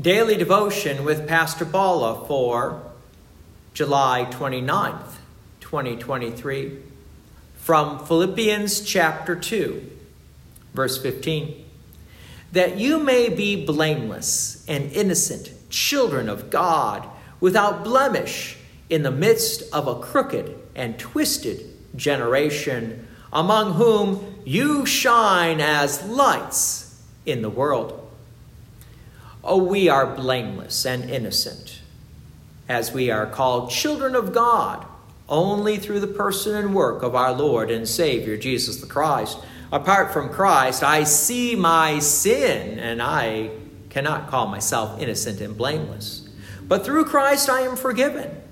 Daily Devotion with Pastor Balla for July 29th, 2023, from Philippians chapter 2, verse 15. That you may be blameless and innocent, children of God, without blemish, in the midst of a crooked and twisted generation, among whom you shine as lights in the world Oh, we are blameless and innocent, as we are called children of God only through the person and work of our Lord and Savior, Jesus the Christ. Apart from Christ, I see my sin, and I cannot call myself innocent and blameless. But through Christ, I am forgiven,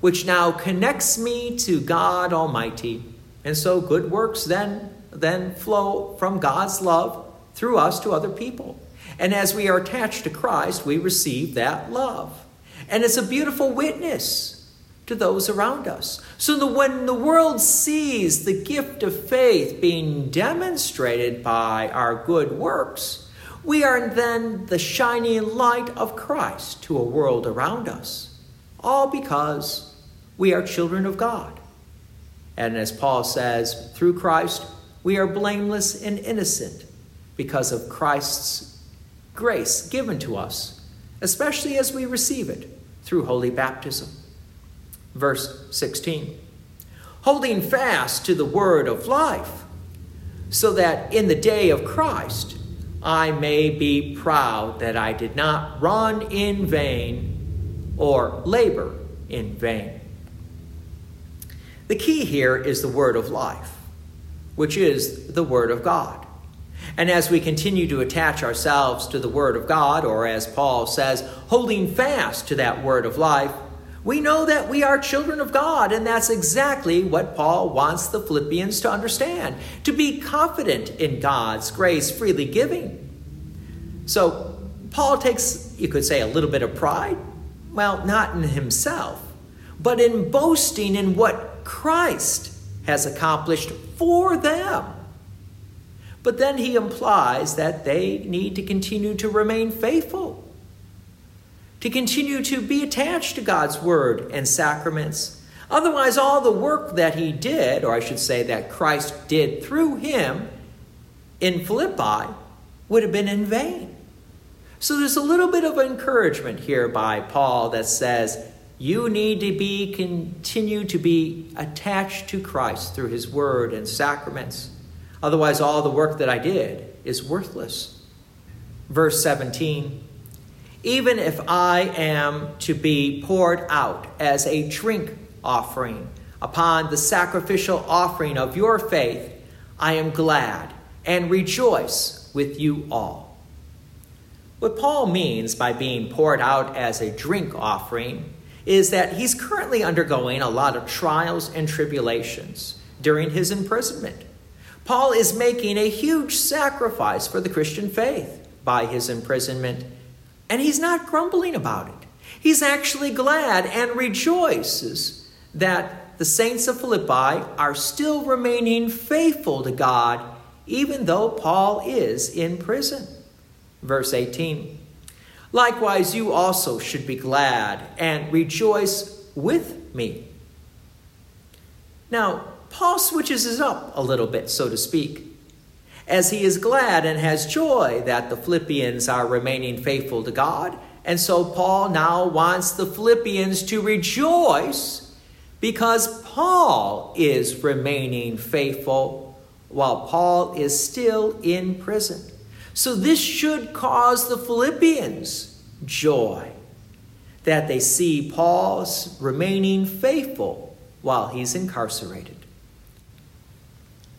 which now connects me to God Almighty. And so good works then, then flow from God's love through us to other people. And as we are attached to Christ, we receive that love. And it's a beautiful witness to those around us. So when the world sees the gift of faith being demonstrated by our good works, we are then the shining light of Christ to a world around us, all because we are children of God. And as Paul says, through Christ, we are blameless and innocent because of Christ's grace given to us, especially as we receive it through holy baptism. Verse 16 Holding fast to the word of life, so that in the day of Christ I may be proud that I did not run in vain or labor in vain. The key here is the word of life, which is the word of God. And as we continue to attach ourselves to the Word of God, or as Paul says, holding fast to that Word of life, we know that we are children of God, and that's exactly what Paul wants the Philippians to understand to be confident in God's grace freely giving. So, Paul takes, you could say, a little bit of pride. Well, not in himself, but in boasting in what Christ has accomplished for them. But then he implies that they need to continue to remain faithful, to continue to be attached to God's word and sacraments. Otherwise, all the work that he did, or I should say that Christ did through him in Philippi, would have been in vain. So there's a little bit of encouragement here by Paul that says, you need to be continue to be attached to Christ through his word and sacraments. Otherwise, all the work that I did is worthless. Verse 17 Even if I am to be poured out as a drink offering upon the sacrificial offering of your faith, I am glad and rejoice with you all. What Paul means by being poured out as a drink offering is that he's currently undergoing a lot of trials and tribulations during his imprisonment. Paul is making a huge sacrifice for the Christian faith by his imprisonment, and he's not grumbling about it. He's actually glad and rejoices that the saints of Philippi are still remaining faithful to God, even though Paul is in prison. Verse 18 Likewise, you also should be glad and rejoice with me. Now, Paul switches it up a little bit, so to speak, as he is glad and has joy that the Philippians are remaining faithful to God. And so Paul now wants the Philippians to rejoice because Paul is remaining faithful while Paul is still in prison. So this should cause the Philippians joy that they see Paul's remaining faithful while he's incarcerated.